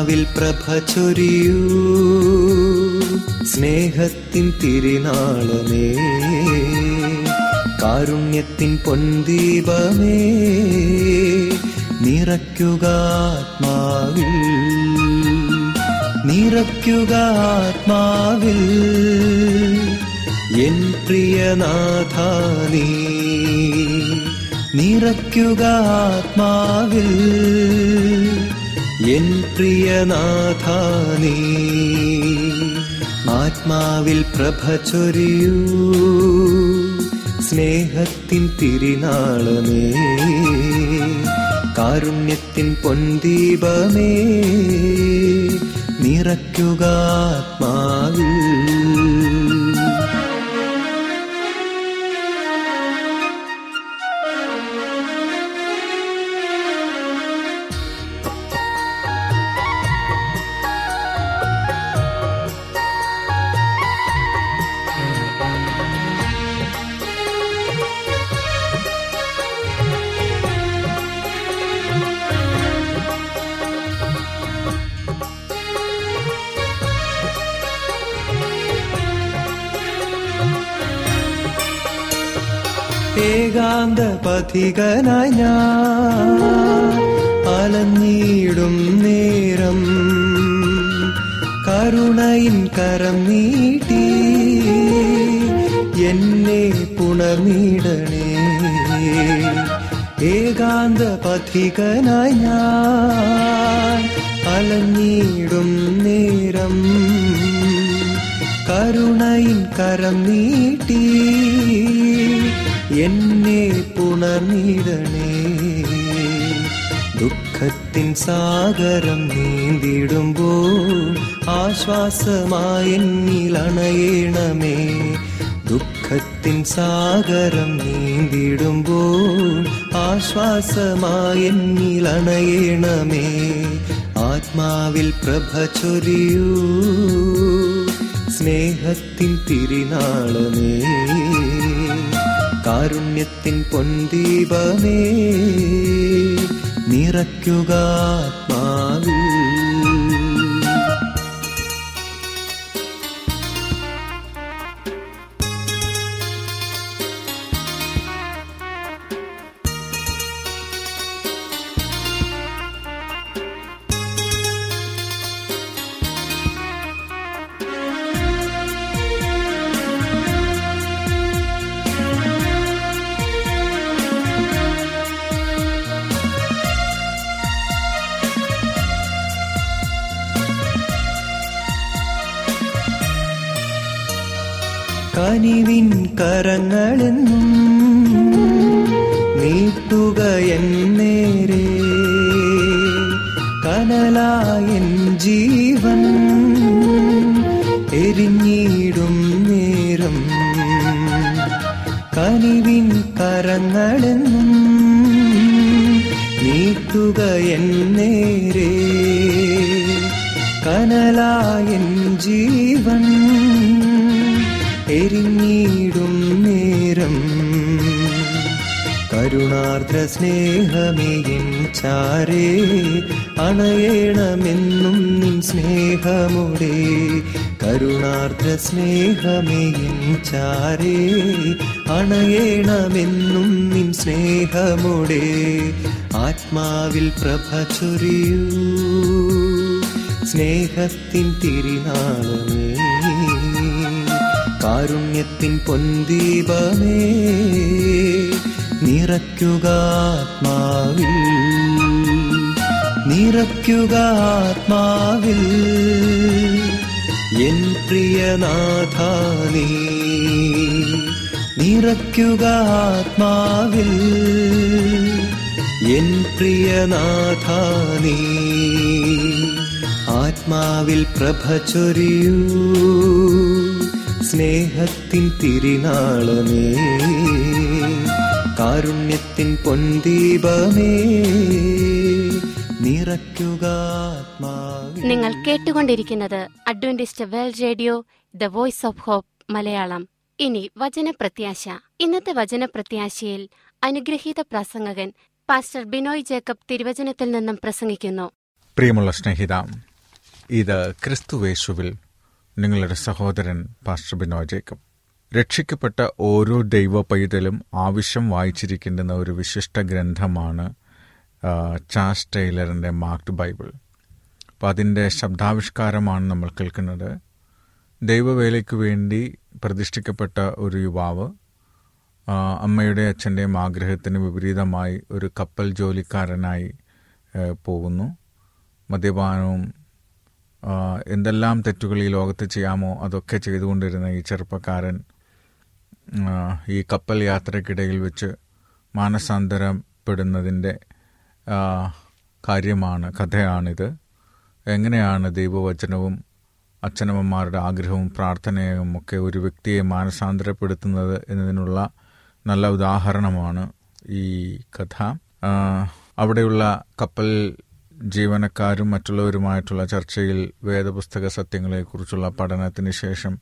ആത്മാവിൽ പ്രഭ ചൊരിയൂ സ്നേഹത്തിൻ തിരുനാളമേ. കാരുണ്യത്തിൻ പൊൻദീപമേ. നിറയ്ക്കുക ആത്മാവിൽ. നിറയ്ക്കുക ആത്മാവിൽ. എൻ പ്രിയനാഥ നീ. നിറയ്ക്കുക ആത്മാവിൽ. എൻ പ്രിയനാഥ നീ ആത്മാവിൽ പ്രഭ ചൊരിയൂ സ്നേഹത്തിൻ തിരിനാളമേ കാരുണ്യത്തിൻ പൊന്തീപമേ നിറയ്ക്കുക ആത്മാവിൽ. ഏകാന്ത പഥികനായി ഞാൻ അലഞ്ഞിടും നേരം. കരുണയിൻ കരം നീട്ടി എന്നെ പുണർന്നിടണേ. ഏകാന്ത പഥികനായി ഞാൻ അലഞ്ഞിടും നേരം. കരുണയിൻ കരം നീട്ടി എന്നെ പുണർന്നിടണേ ദുഃഖത്തിൻ സാഗരം നീന്തിടുമ്പോൾ ആശ്വാസമായെന്നിലണയണമേ ദുഃഖത്തിൻ സാഗരം നീന്തിടുമ്പോൾ ആശ്വാസമായെന്നിലണയണമേ ആത്മാവിൽ പ്രഭ ചൊരിയൂ. സ്നേഹത്തിൻ തിരുനാളമേ. കാരുണ്യത്തിൻ പൊൻദീപമേ നിറയ്ക്കുക ആത്മാവിൽ കരങ്ങളെന്നും നീട്ടുക എന്നേരെ കനലായൻ ജീവൻ എരിഞ്ഞിടും നേരം. കനിവിൻ കരങ്ങളെന്നും നീട്ടുക എന്നേരെ കനലായൻ കരുണാർദ്ര സ്നേഹമേയും ചാരേ അണയണമെന്നും നിൻ സ്നേഹമുടെ. കരുണാർദ്ര സ്നേഹമേ എൻ ചാരേ അണയണമെന്നും നിൻ സ്നേഹമുടെ. ആത്മാവിൽ പ്രഭ ചൊരിയൂ. സ്നേഹത്തിൻ തിരിനാളമേ കാരുണ്യത്തിൻ പൊന്തീപമേ നിറയ്ക്കുക ആത്മാവിൽ. നിറയ്ക്കുക ആത്മാവിൽ. എൻ പ്രിയനാഥാനീ നിറയ്ക്കുക ആത്മാവിൽ. എൻ പ്രിയനാഥാനീ ആത്മാവിൽ പ്രഭ ചൊരിയൂ. സ്നേഹത്തിൻ തിരിനാളമേ. കാരുണ്യത്തിൻ പൊന്തീപമേ നിറയ്ക്കുക നിങ്ങൾ കേട്ടുകൊണ്ടിരിക്കുന്നത് Adventist world radio the voice of hope Malayalam. ഇനി വചനപ്രത്യാശ. ഇന്നത്തെ വചനപ്രത്യാശയിൽ അനുഗ്രഹീത പ്രസംഗകൻ പാസ്റ്റർ ബിനോയ് ജേക്കബ് തിരുവചനത്തിൽ നിന്നും പ്രസംഗിക്കുന്നു. പ്രിയമുള്ള സ്നേഹിത ഇത് ക്രിസ്തുവേശുവിൽ നിങ്ങളുടെ സഹോദരൻ പാസ്റ്റർ ബിനോയ് ജേക്കബ്. രക്ഷിക്കപ്പെട്ട ഓരോ ദൈവ പൈതലും ആവശ്യം വായിച്ചിരിക്കേണ്ടുന്ന ഒരു വിശിഷ്ട ഗ്രന്ഥമാണ് ചാസ് ടൈലറിന്റെ മാർക്ഡ് ബൈബിൾ. അപ്പം അതിന്റെ ശബ്ദാവിഷ്കാരമാണ് നമ്മൾ കേൾക്കുന്നത്. ദൈവവേലയ്ക്ക് വേണ്ടി പ്രതിഷ്ഠിക്കപ്പെട്ട ഒരു യുവാവ് അമ്മയുടെ അച്ഛന്റെയും ആഗ്രഹത്തിന് വിപരീതമായി ഒരു കപ്പൽ ജോലിക്കാരനായി പോകുന്നു. മദ്യപാനവും എന്തെല്ലാം തെറ്റുകൾ ഈ ലോകത്ത് ചെയ്യാമോ അതൊക്കെ ചെയ്തുകൊണ്ടിരുന്ന ഈ ചെറുപ്പക്കാരൻ ഈ കപ്പൽ യാത്രക്കിടയിൽ വെച്ച് മാനസാന്തരപ്പെടുന്നതിന്റെ കാര്യമാണ് കഥയാണിത്. എങ്ങനെയാണ് ദൈവവചനവും അച്ഛനമ്മമാരുടെ ആഗ്രഹവും പ്രാർത്ഥനയും ഒക്കെ ഒരു വ്യക്തിയെ മാനസാന്തരപ്പെടുത്തുന്നത് എന്നതിനുള്ള നല്ല ഉദാഹരണമാണ് ഈ കഥ. അവിടെയുള്ള കപ്പൽ ജീവനക്കാരും മറ്റുള്ളവരുമായിട്ടുള്ള ചർച്ചയിൽ വേദപുസ്തക സത്യങ്ങളെക്കുറിച്ചുള്ള പഠനത്തിന് ശേഷം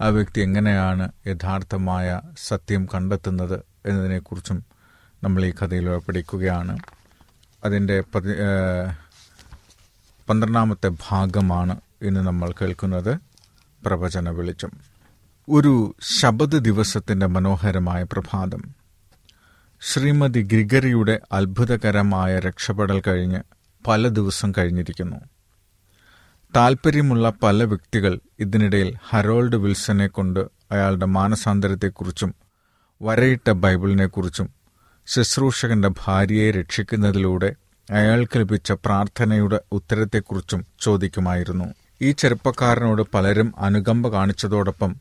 ആ വ്യക്തി എങ്ങനെയാണ് യഥാർത്ഥമായ സത്യം കണ്ടെത്തുന്നത് എന്നതിനെക്കുറിച്ചും നമ്മൾ ഈ കഥയിൽ പഠിക്കുകയാണ് അതിന്റെ പതി പന്ത്രണ്ടാമത്തെ ഭാഗമാണ് ഇന്ന് നമ്മൾ കേൾക്കുന്നത് പ്രവചന വെളിച്ചം. ഒരു ശബദ ദിവസത്തിന്റെ മനോഹരമായ പ്രഭാതം. ശ്രീമതി ഗ്രിഗറിയുടെ അത്ഭുതകരമായ രക്ഷപ്പെടൽ കഴിഞ്ഞ് പല ദിവസം കഴിഞ്ഞിരിക്കുന്നു. താൽപ്പര്യമുള്ള പല വ്യക്തികൾ ഇതിനിടയിൽ ഹരോൾഡ് വിൽസനെ കൊണ്ട് അയാളുടെ മാനസാന്തരത്തെക്കുറിച്ചും വരയിട്ട ബൈബിളിനെക്കുറിച്ചും ശുശ്രൂഷകന്റെ ഭാര്യയെ രക്ഷിക്കുന്നതിലൂടെ അയാൾക്ക് ലഭിച്ച പ്രാർത്ഥനയുടെ ഉത്തരത്തെക്കുറിച്ചും ചോദിക്കുമായിരുന്നു. ഈ ചെറുപ്പക്കാരനോട് പലരും അനുകമ്പ കാണിച്ചതോടൊപ്പം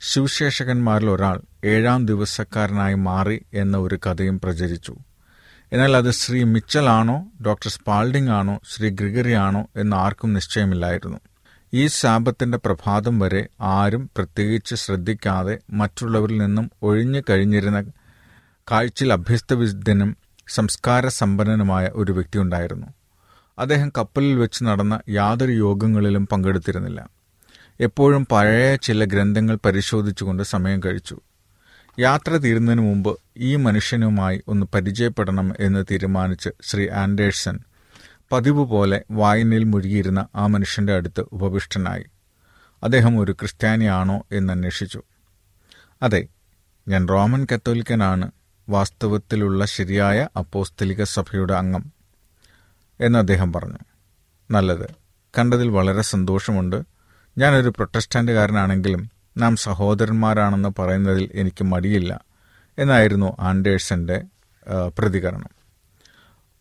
സുവിശേഷകന്മാരിൽ ഒരാൾ ഏഴാം ദിവസക്കാരനായി മാറി എന്ന ഒരു കഥയും പ്രചരിച്ചു. എന്നാൽ അത് ശ്രീ മിച്ചൽ ആണോ ഡോക്ടർ സ്പാൾഡിംഗ് ആണോ ശ്രീ ഗ്രിഗറി ആണോ എന്ന് ആർക്കും നിശ്ചയമില്ലായിരുന്നു. ഈ ശാപത്തിന്റെ പ്രഭാതം വരെ ആരും പ്രത്യേകിച്ച് ശ്രദ്ധിക്കാതെ മറ്റുള്ളവരിൽ നിന്നും ഒഴിഞ്ഞു കഴിഞ്ഞിരുന്ന കാഴ്ചയിൽ അഭ്യസ്തവിദ്യനും സംസ്കാര സമ്പന്നനുമായ ഒരു വ്യക്തി ഉണ്ടായിരുന്നു. അദ്ദേഹം കപ്പലിൽ വെച്ച് നടന്ന യാതൊരു യോഗങ്ങളിലും പങ്കെടുത്തിരുന്നില്ല. എപ്പോഴും പഴയ ചില ഗ്രന്ഥങ്ങൾ പരിശോധിച്ചുകൊണ്ട് സമയം കഴിച്ചു. യാത്ര തീരുന്നതിന് മുമ്പ് ഈ മനുഷ്യനുമായി ഒന്ന് പരിചയപ്പെടണം എന്ന് തീരുമാനിച്ച് ശ്രീ ആൻഡേഴ്സൺ പതിവ് പോലെ വായനയിൽ മുഴുകിയിരുന്ന ആ മനുഷ്യന്റെ അടുത്ത് ഉപവിഷ്ടനായി. അദ്ദേഹം ഒരു ക്രിസ്ത്യാനിയാണോ എന്നന്വേഷിച്ചു അതെ ഞാൻ റോമൻ കത്തോലിക്കനാണ് വാസ്തവത്തിലുള്ള ശരിയായ അപ്പോസ്തലിക സഭയുടെ അംഗം എന്ന് അദ്ദേഹം പറഞ്ഞു. നല്ലത് കണ്ടതിൽ വളരെ സന്തോഷമുണ്ട്. ഞാനൊരു പ്രൊട്ടസ്റ്റാന്റുകാരനാണെങ്കിലും നാം സഹോദരന്മാരാണെന്ന് പറയുന്നതിൽ എനിക്ക് മടിയില്ല എന്നായിരുന്നു ആൻഡേഴ്സന്റെ പ്രതികരണം.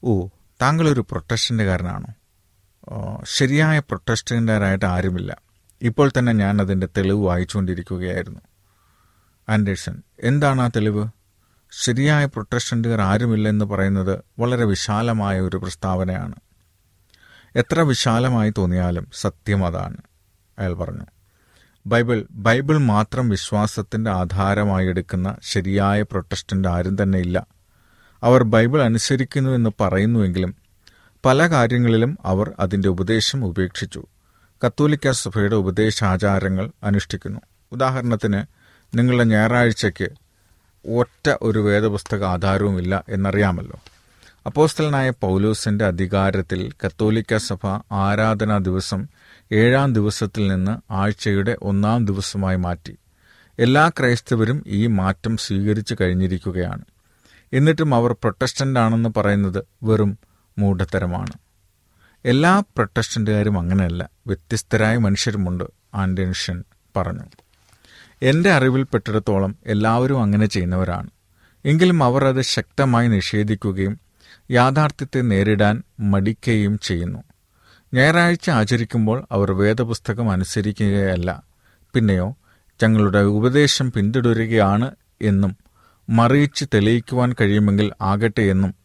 ഓ താങ്കളൊരു പ്രൊട്ടസ്റ്റന്റുകാരനാണോ? കാരനാണോ ശരിയായ പ്രൊട്ടസ്റ്റന്റുകാരായിട്ട് ആരുമില്ല. ഇപ്പോൾ തന്നെ ഞാൻ അതിന്റെ തെളിവ് വായിച്ചുകൊണ്ടിരിക്കുകയായിരുന്നു. ആൻഡേഴ്സൺ എന്താണ് ആ തെളിവ്? ശരിയായ പ്രൊട്ടസ്റ്റന്റുകാർ ആരുമില്ലെന്ന് പറയുന്നത് വളരെ വിശാലമായ ഒരു പ്രസ്താവനയാണ്. എത്ര വിശാലമായി തോന്നിയാലും സത്യം അതാണ് അയാൾ പറഞ്ഞു. ബൈബിൾ ബൈബിൾ മാത്രം വിശ്വാസത്തിന്റെ ആധാരമായി എടുക്കുന്ന ശരിയായ പ്രൊട്ടസ്റ്റന്റ് ആരും തന്നെ ഇല്ല. അവർ ബൈബിൾ അനുസരിക്കുന്നു എന്ന് പറയുന്നുവെങ്കിലും പല കാര്യങ്ങളിലും അവർ അതിന്റെ ഉപദേശം ഉപേക്ഷിച്ചു. കത്തോലിക്ക സഭയുടെ ഉപദേശാചാരങ്ങൾ അനുഷ്ഠിക്കുന്നു. ഉദാഹരണത്തിന് നിങ്ങളുടെ ഞായറാഴ്ചയ്ക്ക് ഒറ്റ ഒരു വേദപുസ്തക ആധാരവുമില്ല എന്നറിയാമല്ലോ. അപ്പോസ്തലനായ പൗലൂസിന്റെ അധികാരത്തിൽ കത്തോലിക്ക സഭ ആരാധനാ ദിവസം ഏഴാം ദിവസത്തിൽ നിന്ന് ആഴ്ചയുടെ ഒന്നാം ദിവസമായി മാറ്റി. എല്ലാ ക്രൈസ്തവരും ഈ മാറ്റം സ്വീകരിച്ചു കഴിഞ്ഞിരിക്കുകയാണ്. എന്നിട്ടും അവർ പ്രൊട്ടസ്റ്റന്റ് ആണെന്ന് പറയുന്നത് വെറും മൂഢത്തരമാണ്. എല്ലാ പ്രൊട്ടസ്റ്റന്റുകാരും അങ്ങനെയല്ല. വ്യത്യസ്തരായ മനുഷ്യരുമുണ്ട് ആൻഡൻഷൻ പറഞ്ഞു. എന്റെ അറിവിൽപ്പെട്ടിടത്തോളം എല്ലാവരും അങ്ങനെ ചെയ്യുന്നവരാണ്. എങ്കിലും അവർ അത് ശക്തമായി നിഷേധിക്കുകയും യാഥാർത്ഥ്യത്തെ നേരിടാൻ മടിക്കുകയും ചെയ്യുന്നു. ഞായറാഴ്ച ആചരിക്കുമ്പോൾ അവർ വേദപുസ്തകം അനുസരിക്കുകയല്ല. പിന്നെയോ ഞങ്ങളുടെ ഉപദേശം പിന്തുടരുകയാണ് എന്നും മറിയിച്ച് തെളിയിക്കുവാൻ കഴിയുമെങ്കിൽ ആകട്ടെ എന്നും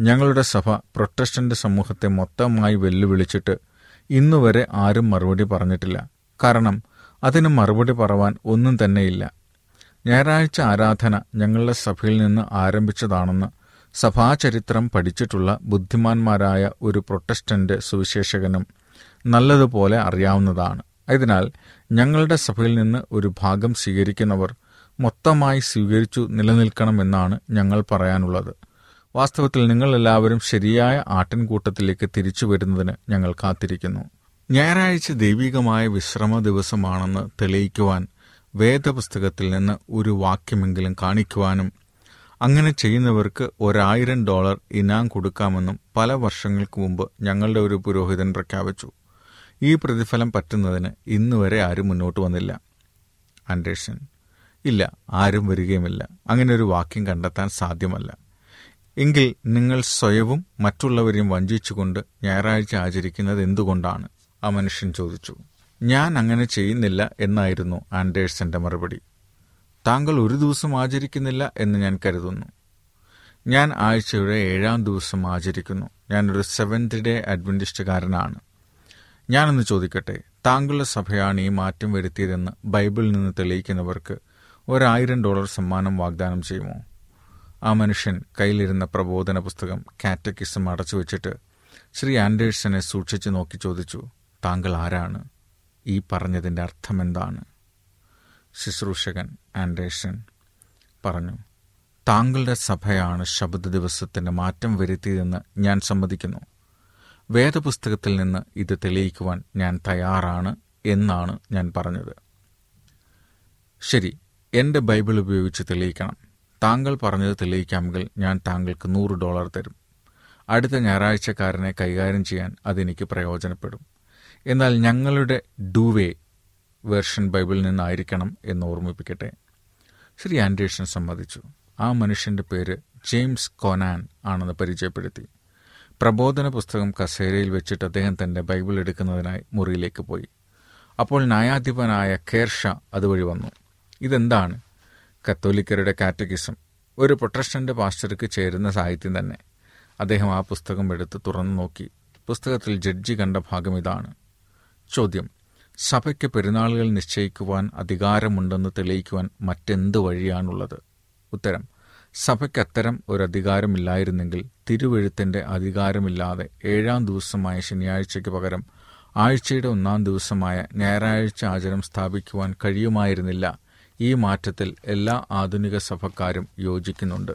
ഞങ്ങളുടെ സഭ പ്രൊട്ടസ്റ്റന്റ് സമൂഹത്തെ മൊത്തമായി വെല്ലുവിളിച്ചിട്ട് ഇന്നുവരെ ആരും മറുപടി പറഞ്ഞിട്ടില്ല. കാരണം അതിന് മറുപടി പറവാൻ ഒന്നും തന്നെയില്ല. ഞായറാഴ്ച ആരാധന ഞങ്ങളുടെ സഭയിൽ നിന്ന് ആരംഭിച്ചതാണെന്ന് സഭാചരിത്രം പഠിച്ചിട്ടുള്ള ബുദ്ധിമാന്മാരായ ഒരു പ്രൊട്ടസ്റ്റന്റ് സുവിശേഷകനും നല്ലതുപോലെ അറിയാവുന്നതാണ്. അതിനാൽ ഞങ്ങളുടെ സഭയിൽ നിന്ന് ഒരു ഭാഗം സ്വീകരിക്കുന്നവർ മൊത്തമായി സ്വീകരിച്ചു നിലനിൽക്കണമെന്നാണ് ഞങ്ങൾ പറയാനുള്ളത്. വാസ്തവത്തിൽ നിങ്ങൾ എല്ലാവരും ശരിയായ ആട്ടിൻകൂട്ടത്തിലേക്ക് തിരിച്ചു വരുന്നതിന് ഞങ്ങൾ കാത്തിരിക്കുന്നു. ഞായറാഴ്ച ദൈവികമായ വിശ്രമ ദിവസമാണെന്ന് തെളിയിക്കുവാൻ വേദപുസ്തകത്തിൽ നിന്ന് ഒരു വാക്യമെങ്കിലും കാണിക്കുവാനും അങ്ങനെ ചെയ്യുന്നവർക്ക് ഒരായിരം ഡോളർ ഇനാം കൊടുക്കാമെന്നും പല വർഷങ്ങൾക്ക് മുമ്പ് ഞങ്ങളുടെ ഒരു പുരോഹിതൻ പ്രഖ്യാപിച്ചു. ഈ പ്രതിഫലം പറ്റുന്നതിന് ഇന്നുവരെ ആരും മുന്നോട്ട് വന്നില്ല. ആൻഡേഴ്സൺ ഇല്ല ആരും വരികയുമില്ല. അങ്ങനെ ഒരു വാക്യം കണ്ടെത്താൻ സാധ്യമല്ല. എങ്കിൽ നിങ്ങൾ സ്വയവും മറ്റുള്ളവരെയും വഞ്ചിച്ചുകൊണ്ട് ഞായറാഴ്ച ആചരിക്കുന്നത് എന്തുകൊണ്ടാണ്? ആ മനുഷ്യൻ ചോദിച്ചു. ഞാൻ അങ്ങനെ ചെയ്യുന്നില്ല എന്നായിരുന്നു ആൻഡേഴ്സന്റെ മറുപടി. താങ്കൾ ഒരു ദിവസം ആചരിക്കുന്നില്ല എന്ന് ഞാൻ കരുതുന്നു. ഞാൻ ആഴ്ചയുടെ ഏഴാം ദിവസം ആചരിക്കുന്നു. ഞാനൊരു സെവൻത് ഡേ അഡ്വന്റിസ്റ്റുകാരനാണ് ഞാനൊന്ന് ചോദിക്കട്ടെ താങ്കളുടെ സഭയാണ് ഈ മാറ്റം വരുത്തിയതെന്ന് ബൈബിളിൽ നിന്ന് തെളിയിക്കുന്നവർക്ക് ഒരായിരം ഡോളർ സമ്മാനം വാഗ്ദാനം ചെയ്യുമോ? ആ മനുഷ്യൻ കയ്യിലിരുന്ന പ്രബോധന പുസ്തകം കാറ്റക്കിസം അടച്ചു വെച്ചിട്ട് ശ്രീ ആൻഡേഴ്സനെ സൂക്ഷിച്ചു നോക്കി ചോദിച്ചു താങ്കൾ ആരാണ്? ഈ പറഞ്ഞതിന്റെ അർത്ഥമെന്താണ്? ശുശ്രൂഷകൻ ആൻഡേഴ്സൺ പറഞ്ഞു താങ്കളുടെ സഭയാണ് ശബ്ദ ദിവസത്തിന് മാറ്റം വരുത്തിയതെന്ന് ഞാൻ സമ്മതിക്കുന്നു. വേദപുസ്തകത്തിൽ നിന്ന് ഇത് തെളിയിക്കുവാൻ ഞാൻ തയ്യാറാണ് എന്നാണ് ഞാൻ പറഞ്ഞത്. ശരി എന്റെ ബൈബിൾ ഉപയോഗിച്ച് തെളിയിക്കണം. താങ്കൾ പറഞ്ഞത് തെളിയിക്കാമെങ്കിൽ ഞാൻ താങ്കൾക്ക് നൂറ് ഡോളർ തരും. അടുത്ത ഞായറാഴ്ചക്കാരനെ കൈകാര്യം ചെയ്യാൻ അതെനിക്ക് പ്രയോജനപ്പെടും. എന്നാൽ ഞങ്ങളുടെ ഡൂവേ വേർഷൻ ബൈബിളിൽ നിന്നായിരിക്കണം എന്ന് ഓർമ്മിപ്പിക്കട്ടെ. ശ്രീ ആൻഡേഴ്സൺ സമ്മതിച്ചു. ആ മനുഷ്യന്റെ പേര് ജെയിംസ് കോനാൻ ആണെന്ന് പരിചയപ്പെടുത്തി. പ്രബോധന പുസ്തകം കസേരയിൽ വെച്ചിട്ട് അദ്ദേഹം തന്റെ ബൈബിൾ എടുക്കുന്നതിനായി മുറിയിലേക്ക് പോയി. അപ്പോൾ ന്യായാധിപനായ കേർഷ അതുവഴി വന്നു. ഇതെന്താണ്? കത്തോലിക്കരുടെ കാറ്റഗിസം. ഒരു പ്രൊട്ടസ്റ്റന്റ് പാസ്റ്റർക്ക് ചേരുന്ന സാഹിത്യം തന്നെ. അദ്ദേഹം ആ പുസ്തകം എടുത്ത് തുറന്നു നോക്കി. പുസ്തകത്തിൽ ജഡ്ജി കണ്ട ഭാഗം ഇതാണ്. ചോദ്യം. സഭയ്ക്ക് പെരുന്നാളുകൾ നിശ്ചയിക്കുവാൻ അധികാരമുണ്ടെന്ന് തെളിയിക്കുവാൻ മറ്റെന്ത് വഴിയാണുള്ളത്? ഉത്തരം സഭയ്ക്ക് അത്തരം ഒരു അധികാരമില്ലായിരുന്നെങ്കിൽ തിരുവെഴുത്തിന്റെ അധികാരമില്ലാതെ ഏഴാം ദിവസമായ ശനിയാഴ്ചയ്ക്ക് പകരം ആഴ്ചയുടെ ഒന്നാം ദിവസമായ ഞായറാഴ്ച ആചരണം സ്ഥാപിക്കുവാൻ കഴിയുമായിരുന്നില്ല. ഈ മാറ്റത്തിൽ എല്ലാ ആധുനിക സഭക്കാരും യോജിക്കുന്നുണ്ട്.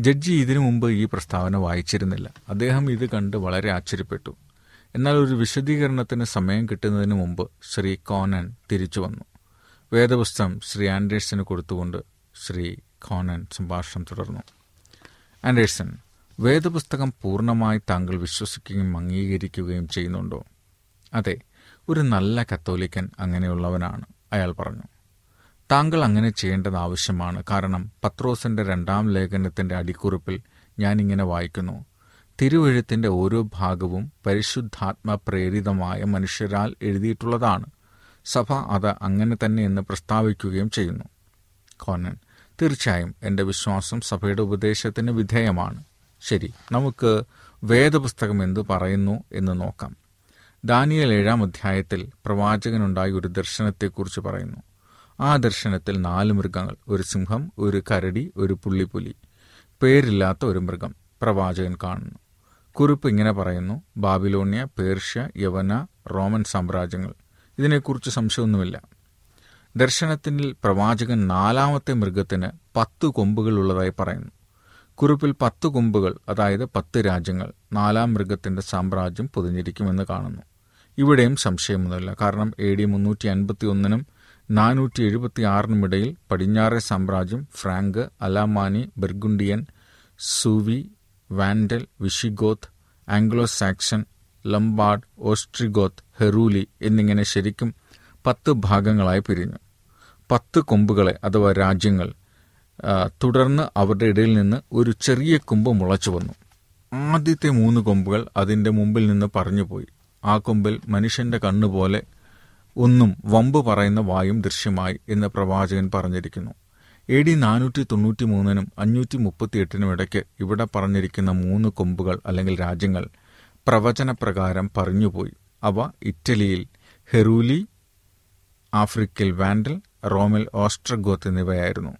ജഡ്ജി ഇതിനു മുമ്പ് ഈ പ്രസ്താവന വായിച്ചിരുന്നില്ല. അദ്ദേഹം ഇത് കണ്ട് വളരെ ആശ്ചര്യപ്പെട്ടു. എന്നാൽ ഒരു വിശദീകരണത്തിന് സമയം കിട്ടുന്നതിന് മുമ്പ് ശ്രീ കോനൻ തിരിച്ചു വന്നു. വേദപുസ്തകം ശ്രീ ആൻഡേഴ്സന് കൊടുത്തുകൊണ്ട് ശ്രീ കോനൻ സംഭാഷണം തുടർന്നു. ആൻഡേഴ്സൺ വേദപുസ്തകം പൂർണമായി താങ്കൾ വിശ്വസിക്കുകയും അംഗീകരിക്കുകയും ചെയ്യുന്നുണ്ടോ? അതെ ഒരു നല്ല കത്തോലിക്കൻ അങ്ങനെയുള്ളവനാണ് അയാൾ പറഞ്ഞു. താങ്കൾ അങ്ങനെ ചെയ്യേണ്ടത് ആവശ്യമാണ്. കാരണം പത്രോസിന്റെ രണ്ടാം ലേഖനത്തിന്റെ അടിക്കുറിപ്പിൽ ഞാനിങ്ങനെ വായിക്കുന്നു. തിരുവെഴുത്തിന്റെ ഓരോ ഭാഗവും പരിശുദ്ധാത്മ പ്രേരിതമായ മനുഷ്യരാൽ എഴുതിയിട്ടുള്ളതാണ്. സഭ അത് അങ്ങനെ തന്നെ എന്ന് പ്രസ്താവിക്കുകയും ചെയ്യുന്നു. കോനൻ തീർച്ചയായും എന്റെ വിശ്വാസം സഭയുടെ ഉപദേശത്തിന് വിധേയമാണ്. ശരി നമുക്ക് വേദപുസ്തകം എന്തു പറയുന്നു എന്ന് നോക്കാം. ദാനിയൽ ഏഴാം അധ്യായത്തിൽ പ്രവാചകനുണ്ടായ ഒരു ദർശനത്തെക്കുറിച്ച് പറയുന്നു. ആ ദർശനത്തിൽ നാല് മൃഗങ്ങൾ ഒരു സിംഹം ഒരു കരടി ഒരു പുള്ളിപ്പുലി. പേരില്ലാത്ത ഒരു മൃഗം പ്രവാചകൻ കാണുന്നു. കുറിപ്പ് ഇങ്ങനെ പറയുന്നു. ബാബിലോണിയ പേർഷ്യ യവന റോമൻ സാമ്രാജ്യങ്ങൾ. ഇതിനെക്കുറിച്ച് സംശയമൊന്നുമില്ല. ദർശനത്തിൽ പ്രവാചകൻ നാലാമത്തെ മൃഗത്തിന് പത്ത് കൊമ്പുകൾ ഉള്ളതായി പറയുന്നു. കുറിപ്പിൽ പത്ത് കൊമ്പുകൾ അതായത് പത്ത് രാജ്യങ്ങൾ നാലാം മൃഗത്തിന്റെ സാമ്രാജ്യം പൊതിഞ്ഞിരിക്കുമെന്ന് കാണുന്നു. ഇവിടെയും സംശയമൊന്നുമില്ല. കാരണം എ ഡി മുന്നൂറ്റി അൻപത്തി ഒന്നിനും നാനൂറ്റി എഴുപത്തി ആറിനും ഇടയിൽ പടിഞ്ഞാറെ സാമ്രാജ്യം Frank Alamanni Burgundian Suevi Vandal Visigoth Anglo Saxon Lombard Ostrogoth Heruli എന്നിങ്ങനെ ശരിക്കും പത്ത് ഭാഗങ്ങളായി പിരിഞ്ഞു. പത്ത് കൊമ്പുകളെ അഥവാ രാജ്യങ്ങൾ തുടർന്ന് അവരുടെ ഇടയിൽ നിന്ന് ഒരു ചെറിയ കൊമ്പ് മുളച്ചു വന്നു. ആദ്യത്തെ മൂന്ന് കൊമ്പുകൾ അതിന്റെ മുമ്പിൽ നിന്ന് പറഞ്ഞുപോയി. ആ കൊമ്പിൽ മനുഷ്യന്റെ കണ്ണുപോലെ ഒന്നും വമ്പ് പറയുന്ന വായും ദൃശ്യമായി എന്ന് പ്രവാചകൻ പറഞ്ഞിരിക്കുന്നു. എ ഡി നാനൂറ്റി തൊണ്ണൂറ്റി മൂന്നിനും അഞ്ഞൂറ്റി മുപ്പത്തി എട്ടിനും ഇടയ്ക്ക് ഇവിടെ പറഞ്ഞിരിക്കുന്ന മൂന്ന് കൊമ്പുകൾ അല്ലെങ്കിൽ രാജ്യങ്ങൾ പ്രവചനപ്രകാരം പറഞ്ഞുപോയി. അവ ഇറ്റലിയിൽ ഹെറൂലി ആഫ്രിക്കയിൽ വാൻഡൽ റോമിൽ ഓസ്ട്രഗോത്ത് എന്നിവയായിരുന്നു.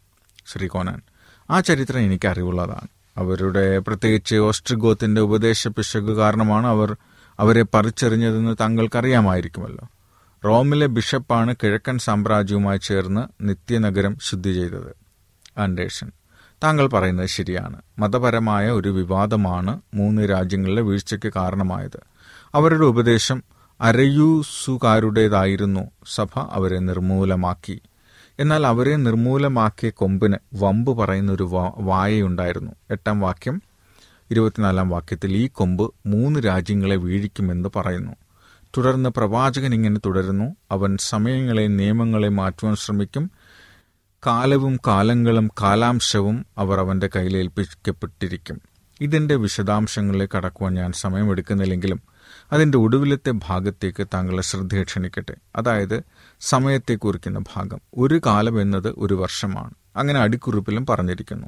ശ്രീ കോനാൻ ആ ചരിത്രം എനിക്ക് അറിവുള്ളതാണ് അവരുടെ പ്രത്യേകിച്ച് ഓസ്ട്രഗോത്തിന്റെ ഉപദേശ പിശക് കാരണമാണ് അവർ അവരെ പറിച്ചെറിഞ്ഞതെന്ന് താങ്കൾക്കറിയാമായിരിക്കുമല്ലോ. റോമിലെ ബിഷപ്പാണ് കിഴക്കൻ സാമ്രാജ്യവുമായി ചേർന്ന് നിത്യനഗരം ശുദ്ധി ചെയ്തത്. ആൻഡേഴ്സൺ. താങ്കൾ പറയുന്നത് ശരിയാണ്. മതപരമായ ഒരു വിവാദമാണ് മൂന്ന് രാജ്യങ്ങളിലെ വീഴ്ചയ്ക്ക് കാരണമായത്. അവരുടെ ഉപദേശം അരയൂസുകാരുടേതായിരുന്നു. സഭ അവരെ നിർമൂലമാക്കി. എന്നാൽ അവരെ നിർമൂലമാക്കിയ കൊമ്പിന് വമ്പ് പറയുന്ന ഒരു വായയുണ്ടായിരുന്നു. എട്ടാം വാക്യം ഇരുപത്തിനാലാം വാക്യത്തിൽ ഈ കൊമ്പ് മൂന്ന് രാജ്യങ്ങളെ വീഴിക്കുമെന്ന് പറയുന്നു. തുടർന്ന് പ്രവാചകൻ ഇങ്ങനെ തുടരുന്നു. അവൻ സമയങ്ങളെയും നിയമങ്ങളെയും മാറ്റുവാൻ ശ്രമിക്കും. കാലവും കാലങ്ങളും കാലാംശവും അവർ അവന്റെ കയ്യിലേൽപ്പിക്കപ്പെട്ടിരിക്കും ഇതിന്റെ വിശദാംശങ്ങളെ കടക്കുവാൻ ഞാൻ സമയമെടുക്കുന്നില്ലെങ്കിലും അതിന്റെ ഒടുവിലത്തെ ഭാഗത്തേക്ക് താങ്കളെ ശ്രദ്ധയെ ക്ഷണിക്കട്ടെ. അതായത് സമയത്തെ കുറിക്കുന്ന ഭാഗം. ഒരു കാലം എന്നത് ഒരു വർഷമാണ്. അങ്ങനെ അടിക്കുറിപ്പിലും പറഞ്ഞിരിക്കുന്നു.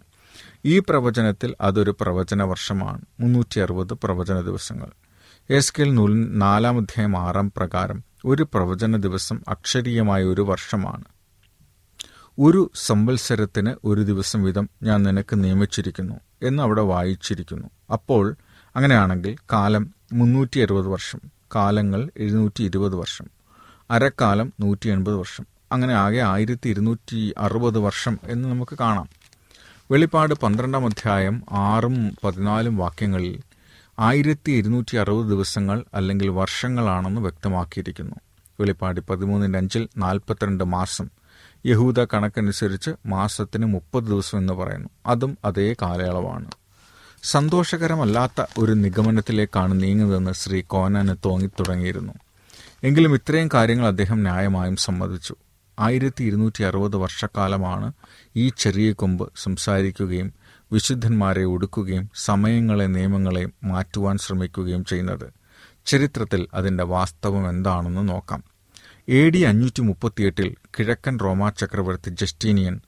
ഈ പ്രവചനത്തിൽ അതൊരു പ്രവചന വർഷമാണ്. മുന്നൂറ്റി അറുപത് പ്രവചന ദിവസങ്ങൾ. എസ് കെൽ നൂൽ നാലാം അധ്യായം ആറാം പ്രകാരം ഒരു പ്രവചന ദിവസം അക്ഷരീയമായ ഒരു വർഷമാണ്. ഒരു സംവത്സരത്തിന് ഒരു ദിവസം വീതം ഞാൻ നിനക്ക് നിയമിച്ചിരിക്കുന്നു എന്ന് അവിടെ വായിച്ചിരിക്കുന്നു. അപ്പോൾ അങ്ങനെയാണെങ്കിൽ കാലം മുന്നൂറ്റി അറുപത് വർഷം കാലങ്ങൾ എഴുന്നൂറ്റി ഇരുപത് വർഷം അരക്കാലം നൂറ്റി എൺപത് വർഷം അങ്ങനെ ആകെ ആയിരത്തി ഇരുന്നൂറ്റി അറുപത് വർഷം എന്ന് നമുക്ക് കാണാം. വെളിപ്പാട് പന്ത്രണ്ടാം അധ്യായം ആറും പതിനാലും വാക്യങ്ങളിൽ ആയിരത്തി ഇരുന്നൂറ്റി അറുപത് ദിവസങ്ങൾ അല്ലെങ്കിൽ വർഷങ്ങളാണെന്ന് വ്യക്തമാക്കിയിരിക്കുന്നു. വെളിപ്പാട് പതിമൂന്നിന്റെ അഞ്ചിൽ നാൽപ്പത്തിരണ്ട് മാസം യഹൂദ കണക്കനുസരിച്ച് മാസത്തിന് മുപ്പത് ദിവസം എന്ന് പറയുന്നു. അതും അതേ കാലയളവാണ്. സന്തോഷകരമല്ലാത്ത ഒരു നിഗമനത്തിലേക്കാണ് നീങ്ങുന്നതെന്ന് ശ്രീ കോനാന് തോന്നിത്തുടങ്ങിയിരുന്നു. എങ്കിലും ഇത്രയും കാര്യങ്ങൾ അദ്ദേഹം ന്യായമായും സമ്മതിച്ചു. ആയിരത്തി ഇരുന്നൂറ്റി അറുപത് വർഷക്കാലമാണ് ഈ ചെറിയ കൊമ്പ് സംസാരിക്കുകയും വിശുദ്ധന്മാരെ ഒടുക്കുകയും സമയങ്ങളെ നിയമങ്ങളെ മാറ്റുവാൻ ശ്രമിക്കുകയും ചെയ്യുന്നത്. ചരിത്രത്തിൽ അതിന്റെ വാസ്തവം എന്താണെന്ന് നോക്കാം. എ ഡി അഞ്ഞൂറ്റി മുപ്പത്തിയെട്ടിൽ കിഴക്കൻ റോമാ ചക്രവർത്തി ജസ്റ്റീനിയൻ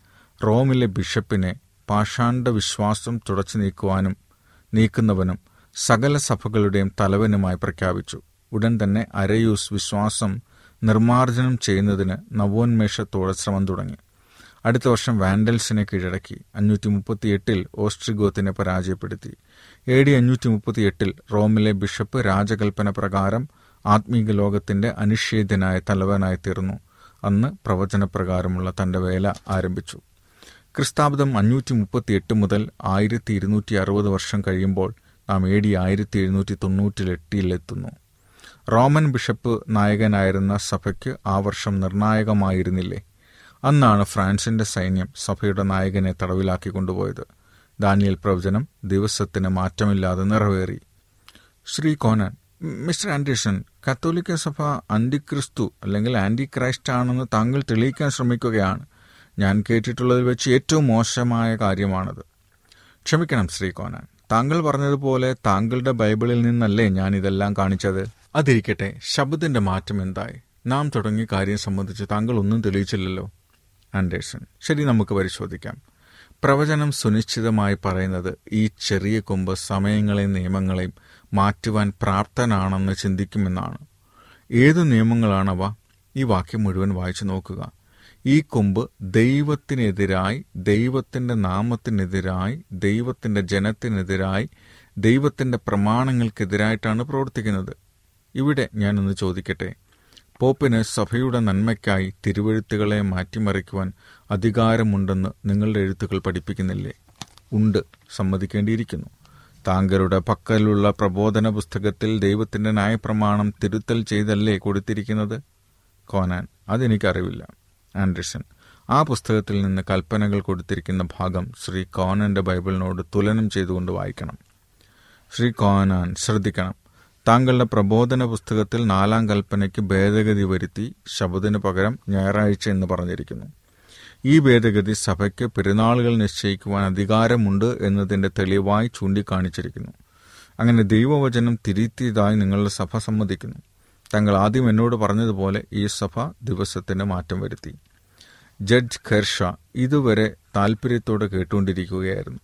റോമിലെ ബിഷപ്പിനെ പാഷാണ്ട വിശ്വാസം തുടച്ചു നീക്കുവാനും നീക്കുന്നവനും സകല സഭകളുടെയും തലവനുമായി പ്രഖ്യാപിച്ചു. ഉടൻ തന്നെ അരയൂസ് വിശ്വാസം നിർമ്മാർജനം ചെയ്യുന്നതിന് നവോന്മേഷത്തോടെ ശ്രമം തുടങ്ങി. അടുത്ത വർഷം വാൻഡൽസിനെ കീഴടക്കി അഞ്ഞൂറ്റി മുപ്പത്തിയെട്ടിൽ ഓസ്ട്രിഗോത്തിനെ പരാജയപ്പെടുത്തി. എ ഡി അഞ്ഞൂറ്റി മുപ്പത്തിയെട്ടിൽ റോമിലെ ബിഷപ്പ് രാജകൽപ്പന പ്രകാരം ആത്മീക ലോകത്തിന്റെ അനിഷേധ്യനായ തലവനായി തീർന്നു. അന്ന് പ്രവചനപ്രകാരമുള്ള തന്റെ വേല ആരംഭിച്ചു. ക്രിസ്താബ്ദം അഞ്ഞൂറ്റി മുപ്പത്തി എട്ട് മുതൽ ആയിരത്തി ഇരുന്നൂറ്റി അറുപത് വർഷം കഴിയുമ്പോൾ നാം എ ഡി ആയിരത്തി എഴുന്നൂറ്റി തൊണ്ണൂറ്റിലെട്ടിലെത്തുന്നു റോമൻ ബിഷപ്പ് നായകനായിരുന്ന സഭയ്ക്ക് ആ വർഷം നിർണായകമായിരുന്നില്ലേ? അന്നാണ് ഫ്രാൻസിന്റെ സൈന്യം സഭയുടെ നായകനെ തടവിലാക്കി കൊണ്ടുപോയത്. ദാനിയൽ പ്രവചനം ദിവസത്തിന് മാറ്റമില്ലാതെ നിറവേറി. ശ്രീ കോനൻ മിസ്റ്റർ ആൻഡേഴ്സൺ കത്തോലിക്ക സഭ അന്തിക്രിസ്തു അല്ലെങ്കിൽ ആന്റി ക്രൈസ്റ്റ് ആണെന്ന് താങ്കൾ തെളിയിക്കാൻ ശ്രമിക്കുകയാണ്. ഞാൻ കേട്ടിട്ടുള്ളതിൽ വെച്ച് ഏറ്റവും മോശമായ കാര്യമാണത്. ക്ഷമിക്കണം ശ്രീ കോനാൻ. താങ്കൾ പറഞ്ഞതുപോലെ താങ്കളുടെ ബൈബിളിൽ നിന്നല്ലേ ഞാൻ ഇതെല്ലാം കാണിച്ചത്? അതിരിക്കട്ടെ ശബ്ദത്തിന്റെ മാറ്റം എന്തായി? നാം തുടങ്ങിയ കാര്യം സംബന്ധിച്ച് താങ്കൾ ഒന്നും തെളിയിച്ചില്ലല്ലോ. ആൻഡേഴ്സൺ ശരി നമുക്ക് പരിശോധിക്കാം. പ്രവചനം സുനിശ്ചിതമായി പറയുന്നത് ഈ ചെറിയ കൊമ്പ് സമയങ്ങളെയും നിയമങ്ങളെയും മാറ്റുവാൻ പ്രാപ്തനാണെന്ന് ചിന്തിക്കുമെന്നാണ്. ഏത് നിയമങ്ങളാണവ ഈ വാക്യം മുഴുവൻ വായിച്ചു നോക്കുക? ഈ കൊമ്പ് ദൈവത്തിനെതിരായി ദൈവത്തിന്റെ നാമത്തിനെതിരായി ദൈവത്തിന്റെ ജനത്തിനെതിരായി ദൈവത്തിന്റെ പ്രമാണങ്ങൾക്കെതിരായിട്ടാണ് പ്രവർത്തിക്കുന്നത്. ഇവിടെ ഞാനൊന്ന് ചോദിക്കട്ടെ. പോപ്പിന് സഭയുടെ നന്മയ്ക്കായി തിരുവഴുത്തുകളെ മാറ്റിമറിക്കുവാൻ അധികാരമുണ്ടെന്ന് നിങ്ങളുടെ എഴുത്തുകൾ പഠിപ്പിക്കുന്നില്ലേ? ഉണ്ട്. സമ്മതിക്കേണ്ടിയിരിക്കുന്നു. താങ്കളുടെ പക്കലുള്ള പ്രബോധന പുസ്തകത്തിൽ ദൈവത്തിന്റെ ന്യായപ്രമാണം തിരുത്തൽ ചെയ്തല്ലേ കൊടുത്തിരിക്കുന്നത്? കോനാൻ അതെനിക്കറിവില്ല. ആൻഡ്രിസൺ ആ പുസ്തകത്തിൽ നിന്ന് കൽപ്പനകൾ കൊടുത്തിരിക്കുന്ന ഭാഗം ശ്രീ കോനന്റെ ബൈബിളിനോട് തുലനം ചെയ്തുകൊണ്ട് വായിക്കണം. ശ്രീ കോനാൻ ശ്രദ്ധിക്കണം. താങ്കളുടെ പ്രബോധന പുസ്തകത്തിൽ നാലാം കൽപ്പനയ്ക്ക് ഭേദഗതി വരുത്തി ശബദിനു പകരം ഞായറാഴ്ച എന്ന് പറഞ്ഞിരിക്കുന്നു. ഈ ഭേദഗതി സഭയ്ക്ക് പെരുന്നാളുകൾ നിശ്ചയിക്കുവാൻ അധികാരമുണ്ട് എന്നതിന്റെ തെളിവായി ചൂണ്ടിക്കാണിച്ചിരിക്കുന്നു. അങ്ങനെ ദൈവവചനം തിരുത്തിയതായി നിങ്ങളുടെ സഭ സമ്മതിക്കുന്നു. തങ്ങൾ ആദ്യം എന്നോട് പറഞ്ഞതുപോലെ ഈ സഭ ദിവസത്തിന് മാറ്റം വരുത്തി. ജഡ്ജ് ഖർഷ ഇതുവരെ താൽപ്പര്യത്തോടെ കേട്ടുകൊണ്ടിരിക്കുകയായിരുന്നു.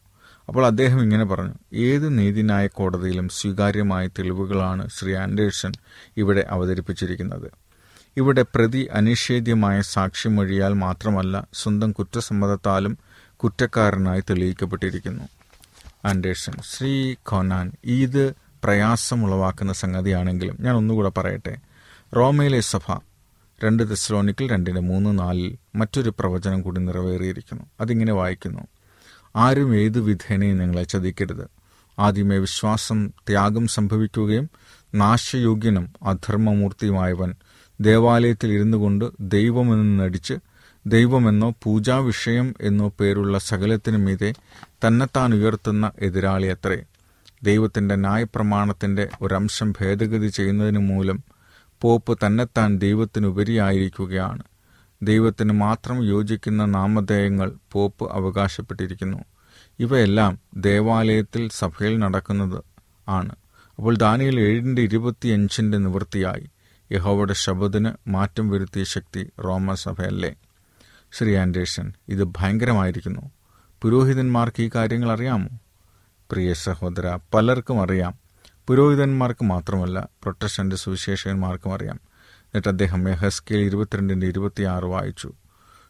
അപ്പോൾ അദ്ദേഹം ഇങ്ങനെ പറഞ്ഞു ഏത് നീതിന്യായ കോടതിയിലും സ്വീകാര്യമായ തെളിവുകളാണ് ശ്രീ ആൻഡേഴ്സൺ ഇവിടെ അവതരിപ്പിച്ചിരിക്കുന്നത്. ഇവിടെ പ്രതി അനിഷേധ്യമായ സാക്ഷിമൊഴിയാൽ മാത്രമല്ല സ്വന്തം കുറ്റസമ്മതത്താലും കുറ്റക്കാരനായി തെളിയിക്കപ്പെട്ടിരിക്കുന്നു. ആൻഡേഴ്സൺ ശ്രീ ഖോനാൻ ഇത് പ്രയാസമുളവാക്കുന്ന സംഗതിയാണെങ്കിലും ഞാൻ ഒന്നുകൂടെ പറയട്ടെ. റോമയിലെ സഭ രണ്ട് തെസ്ലോണിക്കിൽ രണ്ടിന്റെ മൂന്ന് നാലിൽ മറ്റൊരു പ്രവചനം കൂടി നിറവേറിയിരിക്കുന്നു. അതിങ്ങനെ വായിക്കുന്നു. ആരും ഏതു വിധേനയും നിങ്ങളെ ചതിക്കരുത്. ആദ്യമേ വിശ്വാസം ത്യാഗം സംഭവിക്കുകയും നാശയോഗ്യനും അധർമ്മമൂർത്തിയുമായവൻ ദേവാലയത്തിൽ ഇരുന്നു കൊണ്ട് ദൈവമെന്ന് നടിച്ച് ദൈവമെന്നോ പൂജാവിഷയം എന്നോ പേരുള്ള സകലത്തിനു മീതെ തന്നെത്താൻ ഉയർത്തുന്ന എതിരാളി അത്രേ. ദൈവത്തിന്റെ ന്യായപ്രമാണത്തിന്റെ ഒരംശം ഭേദഗതി ചെയ്യുന്നതിന് മൂലം പോപ്പ് തന്നെത്താൻ ദൈവത്തിനുപരിയായിരിക്കുകയാണ്. ദൈവത്തിന് മാത്രം യോജിക്കുന്ന നാമധേയങ്ങൾ പോപ്പ് അവകാശപ്പെട്ടിരിക്കുന്നു. ഇവയെല്ലാം ദേവാലയത്തിൽ സഭയിൽ നടക്കുന്നത് ആണ്. അപ്പോൾ ദാനിയിൽ ഏഴിന്റെ ഇരുപത്തിയഞ്ചിന്റെ നിവൃത്തിയായി. യഹോവയുടെ ശബ്ദത്തിന് മാറ്റം വരുത്തിയ ശക്തി റോമസഭയല്ലേ ശ്രീ ആൻഡേഴ്സൺ ഇത് ഭയങ്കരമായിരിക്കുന്നു. പുരോഹിതന്മാർക്ക് ഈ കാര്യങ്ങൾ അറിയാമോ? പ്രിയ സഹോദര പലർക്കും അറിയാം. പുരോഹിതന്മാർക്ക് മാത്രമല്ല പ്രൊട്ടസ്റ്റന്റ് സുവിശേഷകന്മാർക്കും അറിയാം. എന്നിട്ട് അദ്ദേഹം മെഹസ്കേൽ ഇരുപത്തിരണ്ടിന്റെ ഇരുപത്തിയാറ് വായിച്ചു.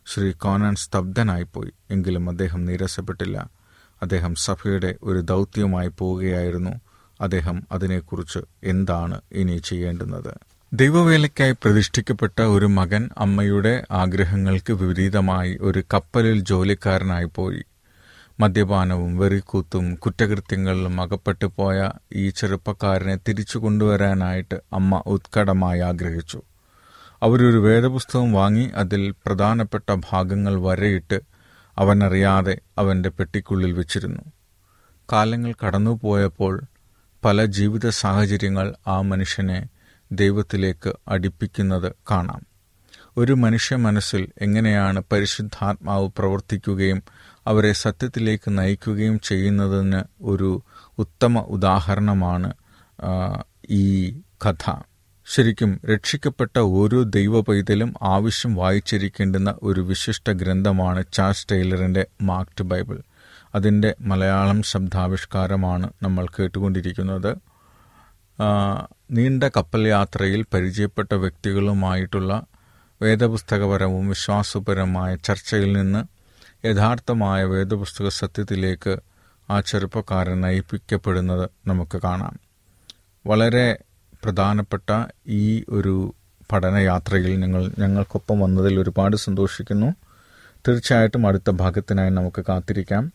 ശ്രീ കോനാൻ സ്തബ്ധനായിപ്പോയി എങ്കിലും അദ്ദേഹം നീരസപ്പെട്ടില്ല. അദ്ദേഹം സഭയുടെ ഒരു ദൗത്യമായി പോവുകയായിരുന്നു. അദ്ദേഹം അതിനെക്കുറിച്ച് എന്താണ് ഇനി ചെയ്യേണ്ടുന്നത്? ദൈവവേലയ്ക്കായി പ്രതിഷ്ഠിക്കപ്പെട്ട ഒരു മകൻ അമ്മയുടെ ആഗ്രഹങ്ങൾക്ക് വിപരീതമായി ഒരു കപ്പലിൽ ജോലിക്കാരനായി പോയി. മദ്യപാനവും വെറിക്കൂത്തും കുറ്റകൃത്യങ്ങളിലും അകപ്പെട്ടു പോയ ഈ ചെറുപ്പക്കാരനെ തിരിച്ചു കൊണ്ടുവരാനായിട്ട് അമ്മ ഉത്കടമായി ആഗ്രഹിച്ചു. അവരൊരു വേദപുസ്തകം വാങ്ങി അതിൽ പ്രധാനപ്പെട്ട ഭാഗങ്ങൾ വരയിട്ട് അവനറിയാതെ അവന്റെ പെട്ടിക്കുള്ളിൽ വെച്ചിരുന്നു. കാലങ്ങൾ കടന്നുപോയപ്പോൾ പല ജീവിത സാഹചര്യങ്ങൾ ആ മനുഷ്യനെ ദൈവത്തിലേക്ക് അടുപ്പിക്കുന്നത് കാണാം. ഒരു മനുഷ്യ മനസ്സിൽ എങ്ങനെയാണ് പരിശുദ്ധാത്മാവ് പ്രവർത്തിക്കുകയും അവരെ സത്യത്തിലേക്ക് നയിക്കുകയും ചെയ്യുന്നതിന് ഒരു ഉത്തമ ഉദാഹരണമാണ് ഈ കഥ. ശരിക്കും രക്ഷിക്കപ്പെട്ട ഓരോ ദൈവ പൈതലും ആവശ്യം വായിച്ചിരിക്കേണ്ടുന്ന ഒരു വിശിഷ്ട ഗ്രന്ഥമാണ് ചാൾസ് ടൈലറിന്റെ മാർക്ട് ബൈബിൾ. അതിന്റെ മലയാളം ശബ്ദാവിഷ്കാരമാണ് നമ്മൾ കേട്ടുകൊണ്ടിരിക്കുന്നത്. നീണ്ട കപ്പൽ യാത്രയിൽ പരിചയപ്പെട്ട വ്യക്തികളുമായിട്ടുള്ള വേദപുസ്തകപരവും വിശ്വാസപരമായ ചർച്ചയിൽ നിന്ന് യഥാർത്ഥമായ വേദപുസ്തക സത്യത്തിലേക്ക് ആ ചെറുപ്പക്കാരൻ നയിപ്പിക്കപ്പെടുന്നത് നമുക്ക് കാണാം. വളരെ പ്രധാനപ്പെട്ട ഈ ഒരു പഠനയാത്രയിൽ നിങ്ങൾ ഞങ്ങൾക്കൊപ്പം വന്നതിൽ ഒരുപാട് സന്തോഷിക്കുന്നു. തീർച്ചയായിട്ടും അടുത്ത ഭാഗത്തിനായി നമുക്ക് കാത്തിരിക്കാം.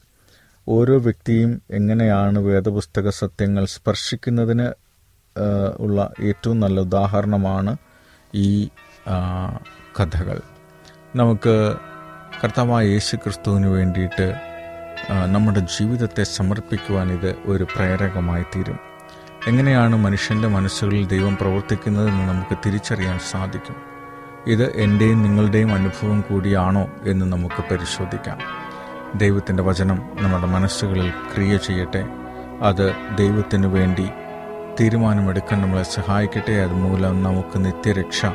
ഓരോ വ്യക്തിയും എങ്ങനെയാണ് വേദപുസ്തക സത്യങ്ങൾ സ്പർശിക്കുന്നതിന് ഉള്ള ഏറ്റവും നല്ല ഉദാഹരണമാണ് ഈ കഥകൾ. നമുക്ക് കർത്താവായ യേശു ക്രിസ്തുവിന് വേണ്ടിയിട്ട് നമ്മുടെ ജീവിതത്തെ സമർപ്പിക്കുവാൻ ഇത് ഒരു പ്രേരകമായി തീരും. എങ്ങനെയാണ് മനുഷ്യന്റെ മനസ്സുകളിൽ ദൈവം പ്രവർത്തിക്കുന്നതെന്ന് നമുക്ക് തിരിച്ചറിയാൻ സാധിക്കും. ഇത് എന്റെയും നിങ്ങളുടെയും അനുഭവം കൂടിയാണോ എന്ന് നമുക്ക് പരിശോധിക്കാം. ദൈവത്തിന്റെ വചനം നമ്മുടെ മനസ്സുകളിൽ ക്രിയ ചെയ്യട്ടെ. അത് ദൈവത്തിനു വേണ്ടി തീരുമാനമെടുക്കാൻ നമ്മളെ സഹായിക്കട്ടെ. അതുമൂലം നമുക്ക് നിത്യരക്ഷ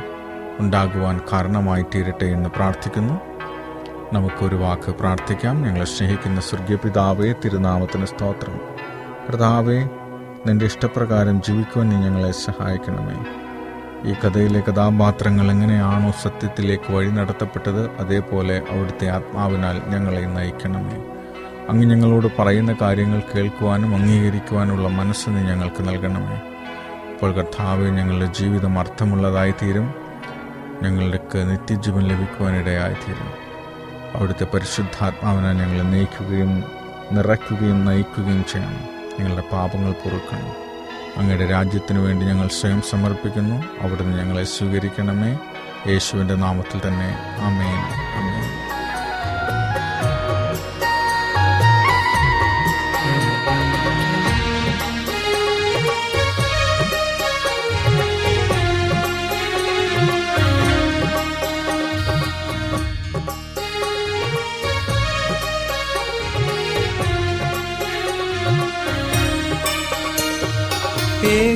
ഉണ്ടാകുവാൻ കാരണമായി തീരട്ടെ എന്ന് പ്രാർത്ഥിക്കുന്നു. നമുക്കൊരു വാക്ക് പ്രാർത്ഥിക്കാം. ഞങ്ങളെ സ്നേഹിക്കുന്ന സ്വർഗീയ പിതാവേ തിരുനാമത്തിന് സ്തോത്രം. പിതാവേ നിന്റെ ഇഷ്ടപ്രകാരം ജീവിക്കുവാൻ നീ ഞങ്ങളെ സഹായിക്കണമേ. ഈ കഥയിലെ കഥാപാത്രങ്ങൾ എങ്ങനെയാണോ സത്യത്തിലേക്ക് വഴി നടത്തപ്പെട്ടത് അതേപോലെ അവിടുത്തെ ആത്മാവിനാൽ ഞങ്ങളെ നയിക്കണമേ. അങ്ങ് ഞങ്ങളോട് പറയുന്ന കാര്യങ്ങൾ കേൾക്കുവാനും അംഗീകരിക്കുവാനുള്ള മനസ്സ് നീ ഞങ്ങൾക്ക് നൽകണമേ. അപ്പോൾ കർത്താവ് ഞങ്ങളുടെ ജീവിതം അർത്ഥമുള്ളതായി തീരും ഞങ്ങൾക്ക് നിത്യജീവൻ ലഭിക്കുവാനിടയായി തീരും അവിടുത്തെ പരിശുദ്ധാത്മാവിനെ ഞങ്ങളെ നയിക്കുകയും നിറയ്ക്കുകയും നയിക്കുകയും ചെയ്യണം. ഞങ്ങളുടെ പാപങ്ങൾ പൊറുക്കണം. അങ്ങയുടെ രാജ്യത്തിന് വേണ്ടി ഞങ്ങൾ സ്വയം സമർപ്പിക്കുന്നു. അവിടുന്ന് ഞങ്ങളെ സ്വീകരിക്കണമേ. യേശുവിന്റെ നാമത്തിൽ തന്നെ. അമേൻ അമേൻ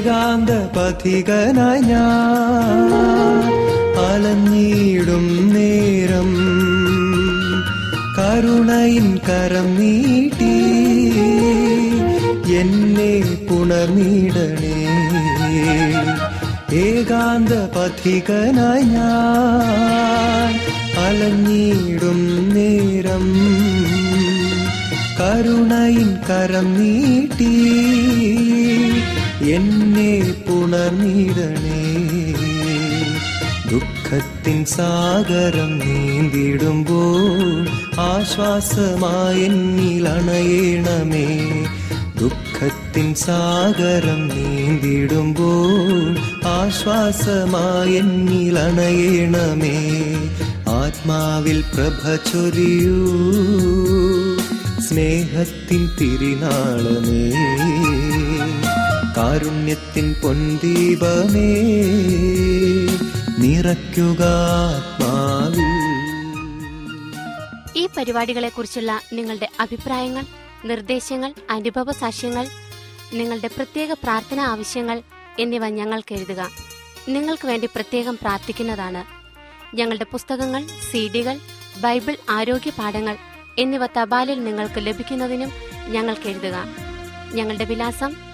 ഏകാന്ത പഥികനായി ഞാൻ അലഞ്ഞിടും നേരം. കരുണയിൻ കരം നീട്ടി എന്നെ പുണർന്നിടണേ. ഏകാന്ത പഥികനായി ഞാൻ അലഞ്ഞിടും നേരം. കരുണയിൻ കരം നീട്ടി എന്നെ പുണർന്നിടണേ ദുഃഖത്തിൻ സാഗരം നീന്തിടുമ്പോൾ ആശ്വാസമായെന്നിലണയണമേ ദുഃഖത്തിൻ സാഗരം നീന്തിടുമ്പോൾ ആശ്വാസമായെന്നിലണയണമേ ആത്മാവിൽ പ്രഭ ചൊരിയൂ. സ്നേഹത്തിൻ തിരിനാളമേ. കാരുണ്യത്തിൻ പൊൻദീപമേ നിറയ്ക്കുക ആത്മാവിൽ. ഈ പരിപാടികളെക്കുറിച്ചുള്ള നിങ്ങളുടെ അഭിപ്രായങ്ങൾ നിർദ്ദേശങ്ങൾ അനുഭവ സാക്ഷ്യങ്ങൾ നിങ്ങളുടെ പ്രത്യേക പ്രാർത്ഥന ആവശ്യങ്ങൾ എന്നിവ ഞങ്ങൾക്ക് എഴുതുക. നിങ്ങൾക്ക് വേണ്ടി പ്രത്യേകം പ്രാർത്ഥിക്കുന്നതാണ് ഞങ്ങളുടെ പുസ്തകങ്ങൾ സീഡികൾ ബൈബിൾ ആരോഗ്യ പാഠങ്ങൾ എന്നിവ തപാലിൽ നിങ്ങൾക്ക് ലഭിക്കുന്നതിനും ഞങ്ങൾക്ക് എഴുതുക. ഞങ്ങളുടെ വിലാസം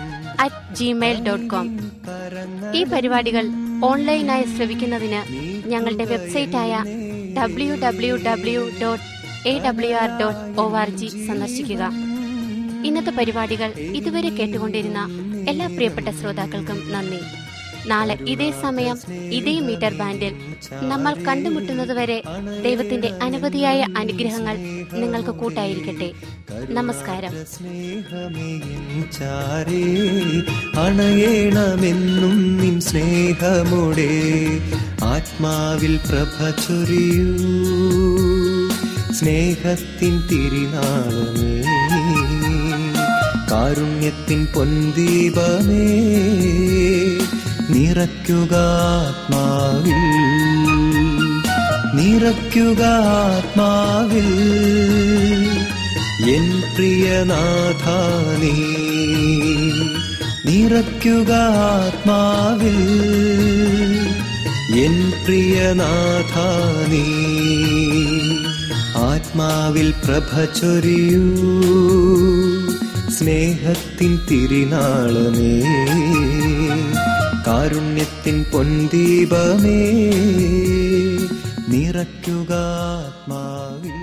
അറ്റ് ജിമെയിൽ ഡോട്ട് കോം ഈ പരിപാടികൾ ഓൺലൈനായി ശ്രവിക്കുന്നതിന് ഞങ്ങളുടെ വെബ്സൈറ്റായ W W W dot A W R dot O R G സന്ദർശിക്കുക. ഇന്നത്തെ പരിപാടികൾ ഇതുവരെ കേട്ടുകൊണ്ടിരുന്ന എല്ലാ പ്രിയപ്പെട്ട ശ്രോതാക്കൾക്കും നന്ദി. നാളെ ഇതേ സമയം ഇതേ മീറ്റർ ബാൻഡിൽ നമ്മൾ കണ്ടുമുട്ടുന്നത് വരെ ദൈവത്തിന്റെ അനവധിയായ അനുഗ്രഹങ്ങൾ നിങ്ങൾക്ക് കൂട്ടായിരിക്കട്ടെ. നമസ്കാരം. അണയേണമെന്നും നിൻ സ്നേഹമുടെ ആത്മാവിൽ പ്രഭ സ്നേഹത്തിൻ തിരിനാളമേ കാരുണ്യത്തിൻ പൊൻദീപമേ നിറയ്ക്കുക ആത്മാവിൽ. നിറയ്ക്കുക ആത്മാവിൽ. എൻ പ്രിയനാഥാനീ നിറയ്ക്കുക ആത്മാവിൽ. എൻ പ്രിയനാഥാനീ ആത്മാവിൽ പ്രഭ ചൊരിയൂ. സ്നേഹത്തിൻ തിരിനാളമേ. കാരുണ്യത്തിൻ പൊൻദീപമേ നിറയ്ക്കുക ആത്മാവിൽ.